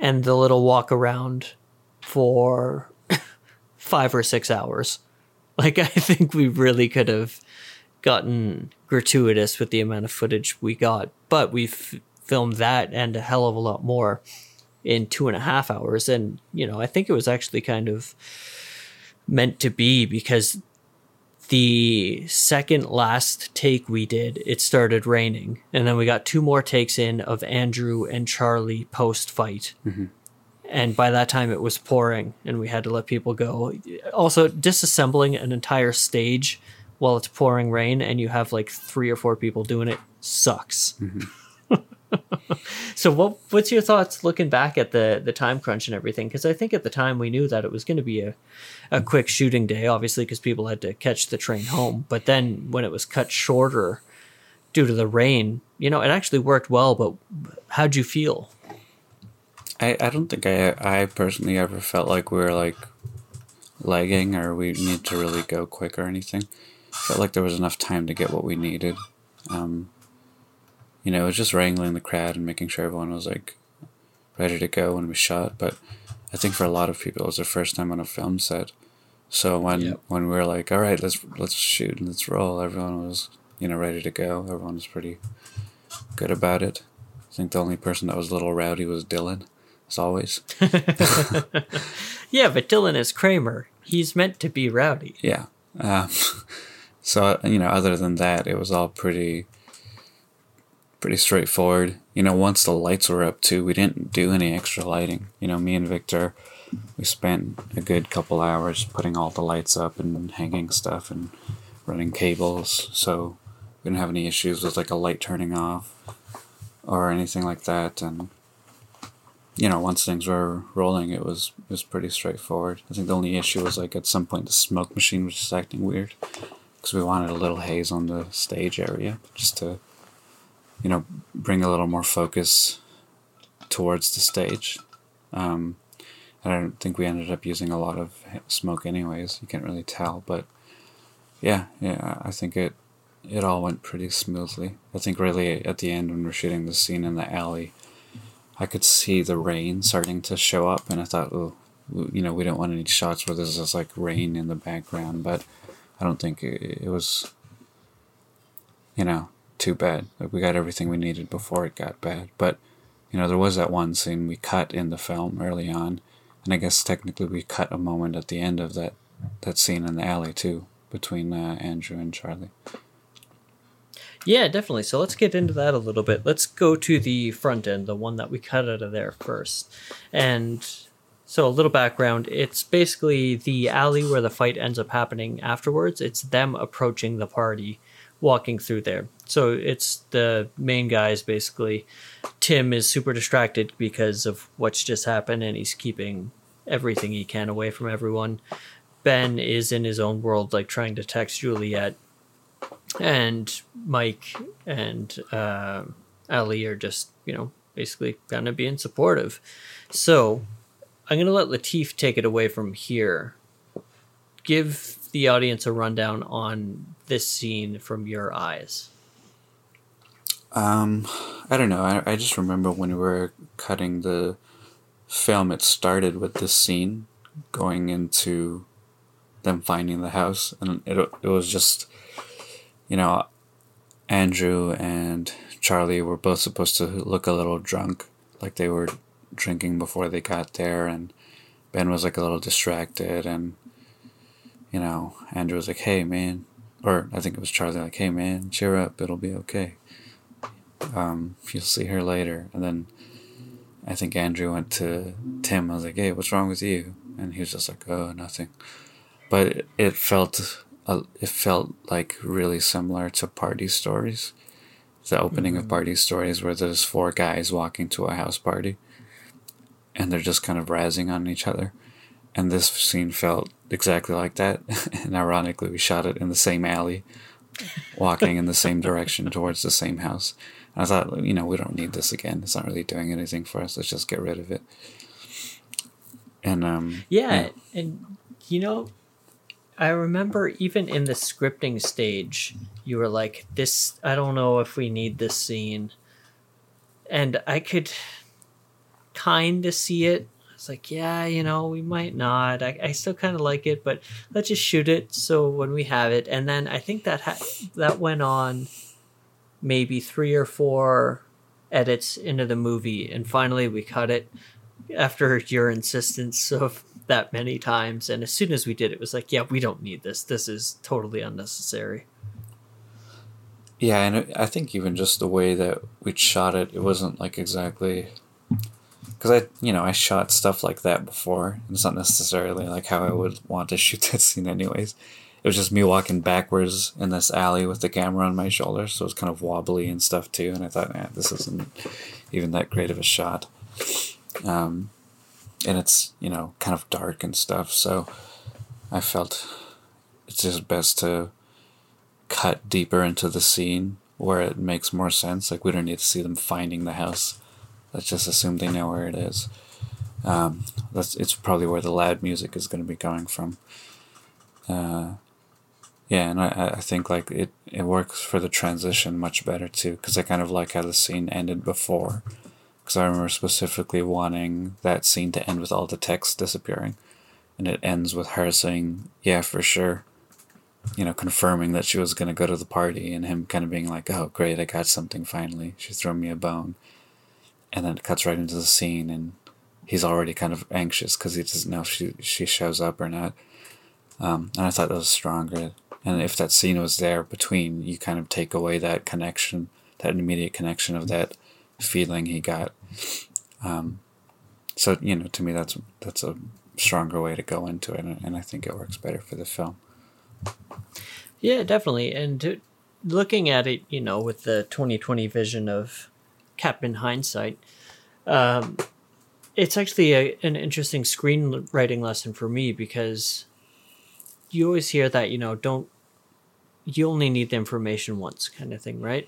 and the little walk around for five or six hours. Like, I think we really could have gotten gratuitous with the amount of footage we got, but we f- filmed that and a hell of a lot more in two and a half hours. And, you know, I think it was actually kind of meant to be because the second last take we did, it started raining. And then we got two more takes in of Andrew and Charlie post fight. Mm-hmm. and by that time it was pouring and we had to let people go also disassembling an entire stage while it's pouring rain and you have like three or four people doing it sucks so what what's your thoughts looking back at the the time crunch and everything because i think at the time we knew that it was going to be a, a quick shooting day obviously because people had to catch the train home but then when it was cut shorter due to the rain you know it actually worked well but how'd you feel I, I don't think I I personally ever felt like we were like lagging or we need to really go quick or anything. Felt like there was enough time to get what we needed. Um, you know, it was just wrangling the crowd and making sure everyone was like ready to go when we shot. But I think for a lot of people, it was their first time on a film set. So when Yep. when we were like, all right, let's let's shoot and let's roll, everyone was you know ready to go. Everyone was pretty good about it. I think the only person that was a little rowdy was Dylan, as always. yeah but dylan is kramer he's meant to be rowdy Yeah. Um, so you know, other than that, it was all pretty, pretty straightforward. You know, once the lights were up too, we didn't do any extra lighting. You know, me and Victor, we spent a good couple hours putting all the lights up and hanging stuff and running cables. So we didn't have any issues with like a light turning off or anything like that. And you know, once things were rolling, it was it was pretty straightforward. I think the only issue was like at some point the smoke machine was just acting weird because we wanted a little haze on the stage area just to, you know, bring a little more focus towards the stage. Um, I don't think we ended up using a lot of smoke, anyways. You can't really tell, but yeah, yeah, I think it it all went pretty smoothly. I think really at the end when we're shooting the scene in the alley. I could see the rain starting to show up, and I thought, oh, you know, we don't want any shots where there's just like rain in the background, but I don't think it, it was, you know, too bad. Like we got everything we needed before it got bad. But, you know, there was that one scene we cut in the film early on, and I guess technically we cut a moment at the end of that that scene in the alley too between uh, Andrew and Charlie. Yeah, definitely. So let's get into that a little bit. Let's go to the front end, the one that we cut out of there first. And so a little background it's basically the alley where the fight ends up happening afterwards. It's them approaching the party, walking through there. So it's the main guys basically. Tim is super distracted because of what's just happened and he's keeping everything he can away from everyone. Ben is in his own world, like trying to text Juliet and Mike and uh, Ali are just, you know, basically kind of being supportive. So I'm going to let Latif take it away from here. Give the audience a rundown on this scene from your eyes. Um, I don't know. I, I just remember when we were cutting the film, it started with this scene going into them finding the house, and it it was just, you know, Andrew and Charlie were both supposed to look a little drunk, like they were drinking before they got there, and Ben was like a little distracted, and you know, Andrew was like, "Hey, man," or I think it was Charlie, like, "Hey, man, cheer up, it'll be okay." um, you'll see her later. And then I think Andrew went to Tim. I was like, hey, what's wrong with you? And he was just like, oh, nothing. But it, it felt uh, it felt like really similar to Party Stories, the opening of Party Stories, where there's four guys walking to a house party, and they're just kind of razzing on each other. And this scene felt exactly like that. and ironically, we shot it in the same alley, walking in the same direction towards the same house. And I thought, you know, we don't need this again. It's not really doing anything for us. Let's just get rid of it. And um, Yeah, and you know, I remember even in the scripting stage, you were like, "This, I don't know if we need this scene," and I could kind of see it. I was like, "Yeah, you know, we might not. I, I still kind of like it, but let's just shoot it so when we have it." And then I think that ha- that went on maybe three or four edits into the movie, and finally we cut it after your insistence of that many times and as soon as we did it was like yeah we don't need this this is totally unnecessary Yeah, and I think even just the way that we shot it, it wasn't like exactly because I, you know, I shot stuff like that before. It's not necessarily like how I would want to shoot that scene, anyways. It was just me walking backwards in this alley with the camera on my shoulder, so it was kind of wobbly and stuff too. And I thought, yeah, this isn't even that great of a shot. Um, and it's you know kind of dark and stuff, so I felt it's just best to cut deeper into the scene where it makes more sense. Like we don't need to see them finding the house. Let's just assume they know where it is. Um, that's it's probably where the loud music is going to be coming from. Uh, yeah, and I, I think like it, it works for the transition much better too, because I kind of like how the scene ended before. Because I remember specifically wanting that scene to end with all the text disappearing, and it ends with her saying, "Yeah, for sure," you know, confirming that she was going to go to the party, and him kind of being like, "Oh, great, I got something finally." She's thrown me a bone, and then it cuts right into the scene, and he's already kind of anxious because he doesn't know if she she shows up or not. Um, and I thought that was stronger. And if that scene was there between, you kind of take away that connection, that immediate connection of that feeling he got. Um, so you know, to me, that's that's a stronger way to go into it, and, I think it works better for the film. Yeah, definitely. And to, looking at it, you know, with the 2020 vision of Captain Hindsight, um, it's actually a, an interesting screenwriting lesson for me because you always hear that, you know, don't, you only need the information once kind of thing, right?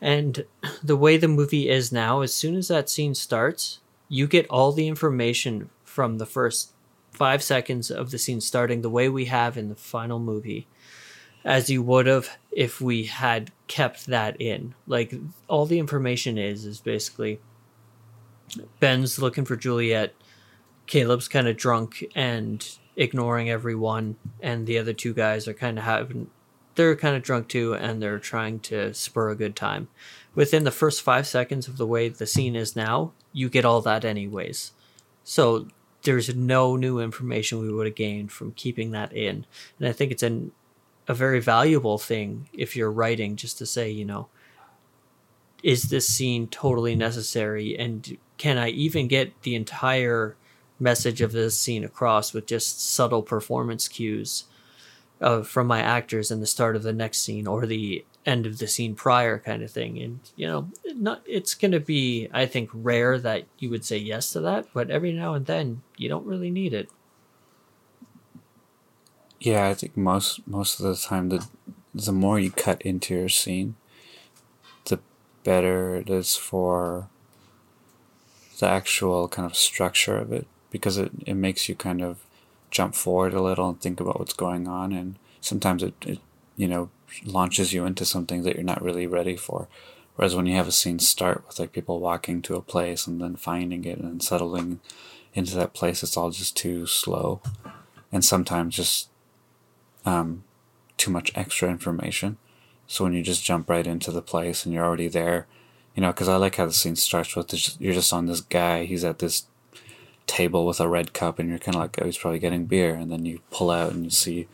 And the way the movie is now, as soon as that scene starts, you get all the information from the first five seconds of the scene starting the way we have in the final movie as you would have if we had kept that in. Like all the information is is basically Ben's looking for Juliet, Caleb's kind of drunk and ignoring everyone, and the other two guys are kind of having they're kind of drunk too and they're trying to spur a good time. Within the first 5 seconds of the way the scene is now, you get all that anyways. So there's no new information we would have gained from keeping that in. And I think it's an a very valuable thing if you're writing just to say, you know, is this scene totally necessary? And can I even get the entire message of this scene across with just subtle performance cues uh, from my actors in the start of the next scene or the end of the scene prior kind of thing? And you know not it's going to be i think rare that you would say yes to that but every now and then you don't really need it Yeah, I think most most of the time the the more you cut into your scene, the better it is for the actual kind of structure of it because it, it makes you kind of jump forward a little and think about what's going on and sometimes it, it you know launches you into something that you're not really ready for. Whereas when you have a scene start with like people walking to a place and then finding it and settling into that place it's all just too slow. And sometimes just um, too much extra information. So when you just jump right into the place and you're already there, you know, because I like how the scene starts with this, you're just on this guy. He's at this table with a red cup, and you're kind of like, oh, he's probably getting beer. And then you pull out and you see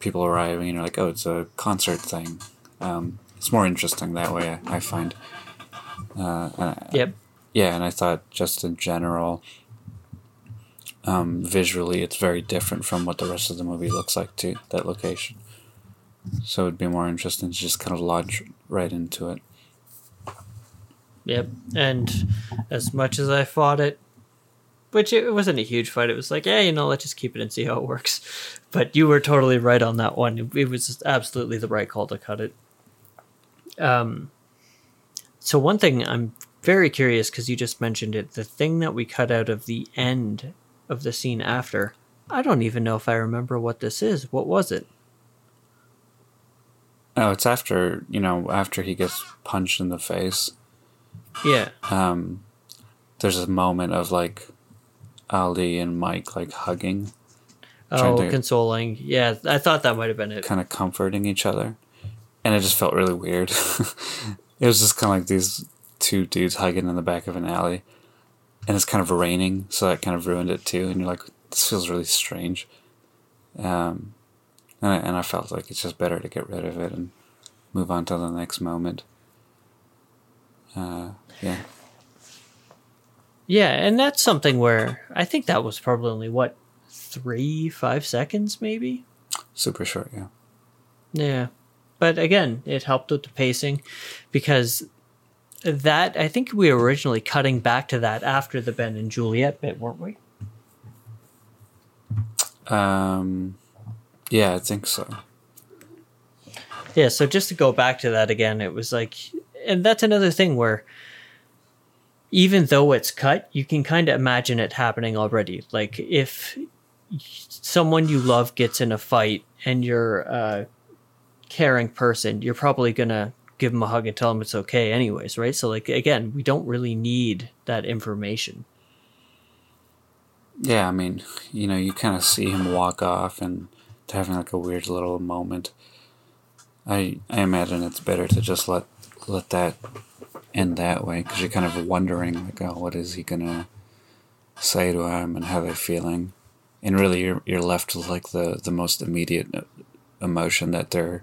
people arriving, and you're like, oh, it's a concert thing. Um, it's more interesting that way, I, I find. Uh, and I- yep yeah, and I thought just in general, um, visually, it's very different from what the rest of the movie looks like too. That location, so it'd be more interesting to just kind of lodge right into it. Yep. And as much as I fought it, which it wasn't a huge fight, it was like, yeah, you know, let's just keep it and see how it works. But you were totally right on that one. It, it was absolutely the right call to cut it. Um, so one thing I'm very curious because you just mentioned it, the thing that we cut out of the end of the scene after. I don't even know if I remember what this is. What was it? Oh, it's after you know after he gets punched in the face. Yeah. Um, there's a moment of like Ali and Mike like hugging, Oh, consoling. Yeah, I thought that might have been it. kind of comforting each other, and it just felt really weird. it was just kind of like these two dudes hugging in the back of an alley, and it's kind of raining, so that kind of ruined it too. And you're like, this feels really strange. Um, and I, and I felt like it's just better to get rid of it and move on to the next moment. Uh, yeah. Yeah, and that's something where I think that was probably only what three, five seconds, maybe. Super short, yeah. Yeah, but again, it helped with the pacing because that I think we were originally cutting back to that after the Ben and Juliet bit, weren't we? Um, yeah, I think so. Yeah, so just to go back to that again, it was like, and that's another thing where even though it's cut, you can kind of imagine it happening already. Like if someone you love gets in a fight and you're a caring person, you're probably going to give them a hug and tell them it's okay anyways, right? So like again, we don't really need that information. Yeah, I mean, you know, you kind of see him walk off and having like a weird little moment. I I imagine it's better to just let let that end that way because you're kind of wondering like, oh, what is he gonna say to him and how they're feeling, and really you're you're left with like the the most immediate uh, emotion that they're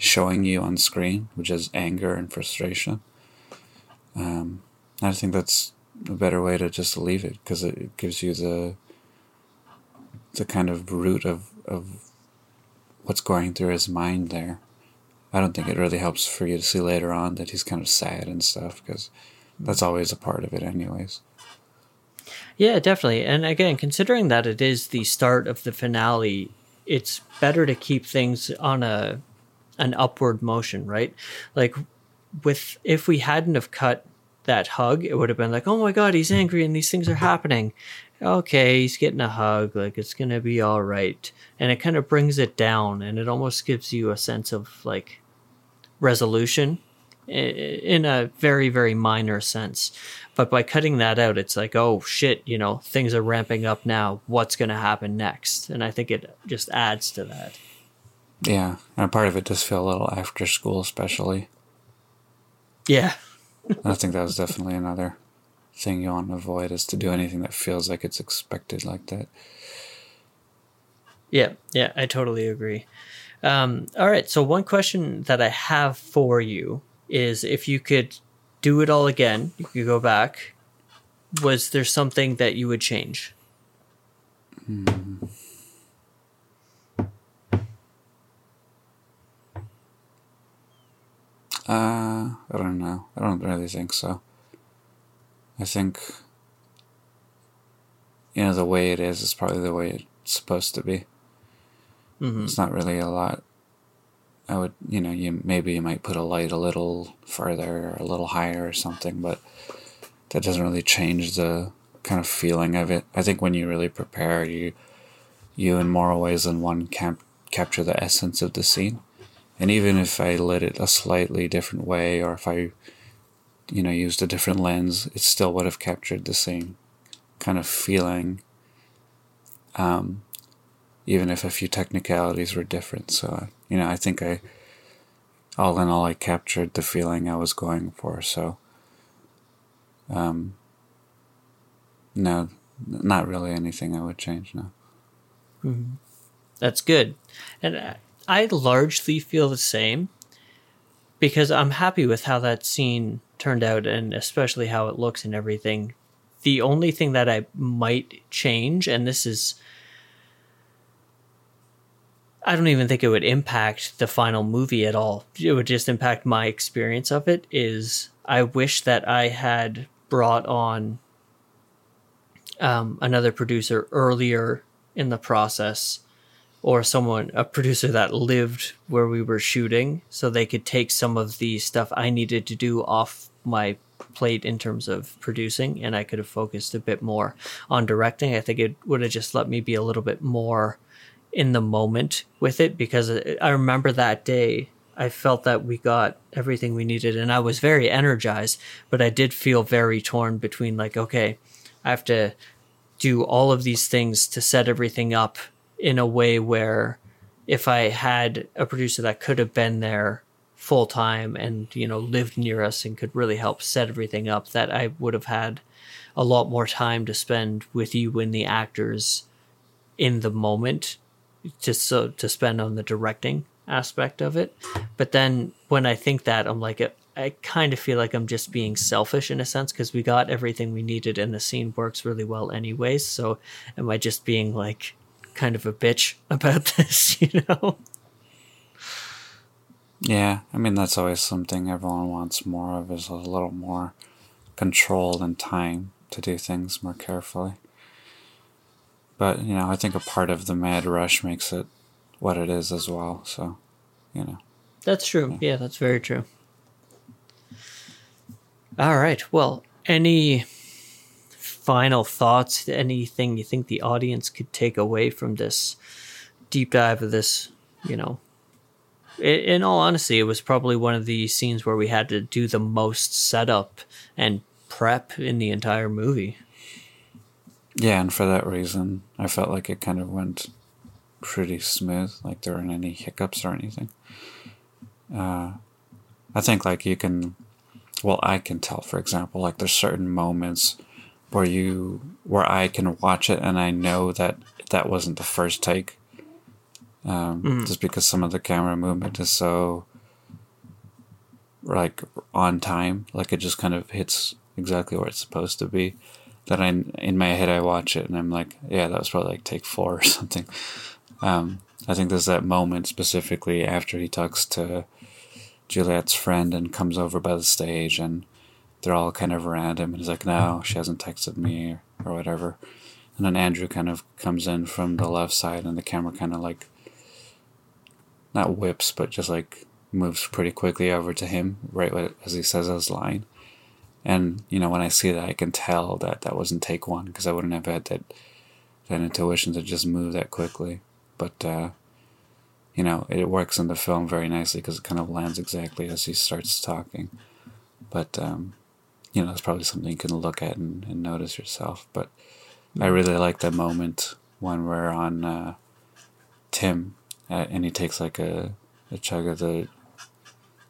showing you on screen, which is anger and frustration. Um, I think that's a better way to just leave it because it gives you the the kind of root of of what's going through his mind there. I don't think it really helps for you to see later on that he's kind of sad and stuff because that's always a part of it, anyways. Yeah, definitely. And again, considering that it is the start of the finale, it's better to keep things on a an upward motion, right? Like with if we hadn't have cut that hug, it would have been like, "Oh my god, he's angry and these things are happening." Okay, he's getting a hug, like it's to be all right. And it kind of brings it down and it almost gives you a sense of like resolution in a very very minor sense but by cutting that out it's like oh shit you know things are ramping up now what's going to happen next and i think it just adds to that Yeah, and part of it does feel a little after school, especially. yeah I think that was definitely another thing you want to avoid is to do anything that feels like it's expected like that. yeah yeah i totally agree um, all right so one question that i have for you is if you could do it all again you could go back was there something that you would change Uh, I don't know. I don't really think so. I think, you know, the way it is is probably the way it's supposed to be. mm-hmm. It's not really a lot. I would, you know, you maybe you might put a light a little further or a little higher or something, but that doesn't really change the kind of feeling of it. I think when you really prepare, you, you in more ways than one can capture the essence of the scene. And even if I lit it a slightly different way, or if I, you know, used a different lens, it still would have captured the same kind of feeling. Um, even if a few technicalities were different. So, you know, I think I, all in all, I captured the feeling I was going for. So, um, no, not really anything I would change. No. That's good. And I- largely feel the same because I'm happy with how that scene turned out and especially how it looks and everything. The only thing that I might change, and this is. I don't even think it would impact the final movie at all. It would just impact my experience of it. Is I wish that I had brought on um, another producer earlier in the process or someone a producer that lived where we were shooting so they could take some of the stuff I needed to do off my plate in terms of producing and I could have focused a bit more on directing. I think it would have just let me be a little bit more in the moment with it because I remember that day I felt that we got everything we needed and I was very energized, but I did feel very torn between like, okay, I have to do all of these things to set everything up in a way where if I had a producer that could have been there full time and you know lived near us and could really help set everything up that I would have had a lot more time to spend with you and the actors in the moment just so to spend on the directing aspect of it but then when I think that I'm like I kind of feel like I'm just being selfish in a sense because we got everything we needed and the scene works really well anyways. So am I just being like kind of a bitch about this, you know? Yeah, I mean that's always something everyone wants more of is a little more control and time to do things more carefully. But, you know, I think a part of the mad rush makes it what it is as well, so, you know. That's true. Yeah, that's very true. All right. Well, any final thoughts? Anything you think the audience could take away from this deep dive of this? You know, in all honesty, it was probably one of the scenes where we had to do the most setup and prep in the entire movie. Yeah, and for that reason, I felt like it kind of went pretty smooth, like there weren't any hiccups or anything. Uh, I think like you can, well, I can tell, for example, like there's certain moments where you, where I can watch it and I know that that wasn't the first take, um, just because some of the camera movement is so like on time, like it just kind of hits exactly where it's supposed to be. That I in my head I watch it and I'm like, yeah, that was probably like take four or something. Um, I think there's that moment specifically after he talks to Juliet's friend and comes over by the stage and they're all kind of random. and he's like, no, she hasn't texted me or, or whatever. And then Andrew kind of comes in from the left side and the camera kind of like not whips, but just like moves pretty quickly over to him right as he says his line. And you know, when I see that, I can tell that that wasn't take one because I wouldn't have had that that intuition to just move that quickly. But uh, you know, it works in the film very nicely because it kind of lands exactly as he starts talking. But um, you know, it's probably something you can look at and, and notice yourself. But I really like that moment when we're on uh, Tim uh, and he takes like a, a chug of the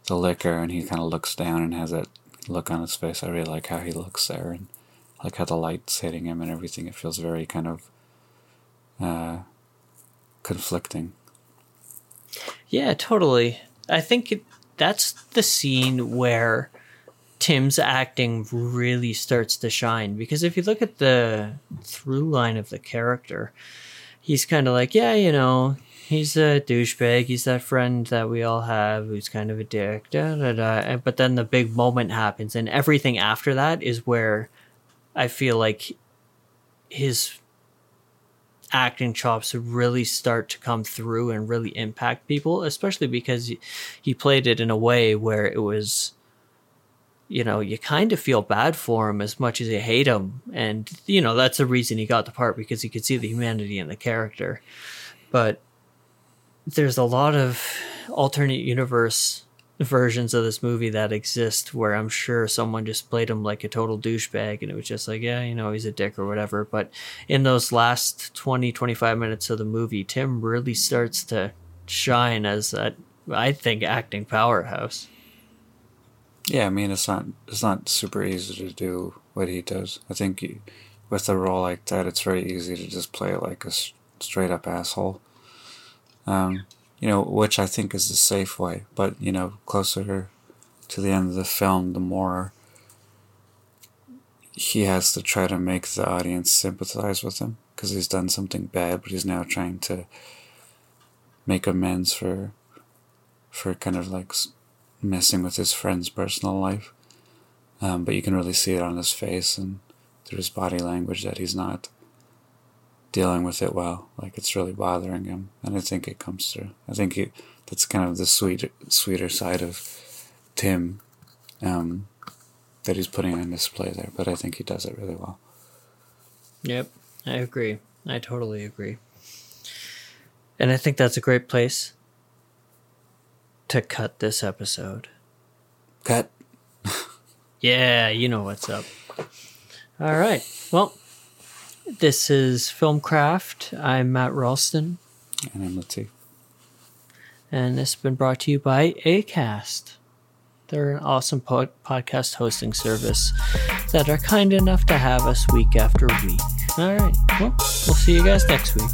the liquor and he kind of looks down and has that look on his face. I really like how he looks there and like how the light's hitting him and everything. It feels very kind of uh, conflicting. Yeah, totally. I think it, that's the scene where Tim's acting really starts to shine because if you look at the through line of the character, he's kind of like, yeah, you know, he's a douchebag. He's that friend that we all have who's kind of a dick. Da, da, da. But then the big moment happens, and everything after that is where I feel like his acting chops really start to come through and really impact people, especially because he- he played it in a way where it was, you know, you kind of feel bad for him as much as you hate him. And, you know, that's the reason he got the part because you could see the humanity in the character. But there's a lot of alternate universe versions of this movie that exist where I'm sure someone just played him like a total douchebag and it was just like, yeah, you know, he's a dick or whatever. But in those last 20, 25 minutes of the movie, Tim really starts to shine as that, I think, acting powerhouse. Yeah, I mean it's not it's not super easy to do what he does. I think you, with a role like that, it's very easy to just play like a straight up asshole. Um, you know, which I think is the safe way. But you know, closer to the end of the film, the more he has to try to make the audience sympathize with him because he's done something bad, but he's now trying to make amends for for kind of like messing with his friend's personal life. Um, but you can really see it on his face and through his body language that he's not dealing with it well. Like it's really bothering him, and I think it comes through. I think it, that's kind of the sweet, sweeter side of Tim um, that he's putting on display there. But I think he does it really well. Yep, I agree. I totally agree. And I think that's a great place to cut this episode. Cut. Yeah, you know what's up. All right. Well, this is Filmcraft. I'm Matt Ralston, And I'm Latif. and this has been brought to you by ACAST. They're an awesome po- podcast hosting service that are kind enough to have us week after week. All right. Well, we'll see you guys next week.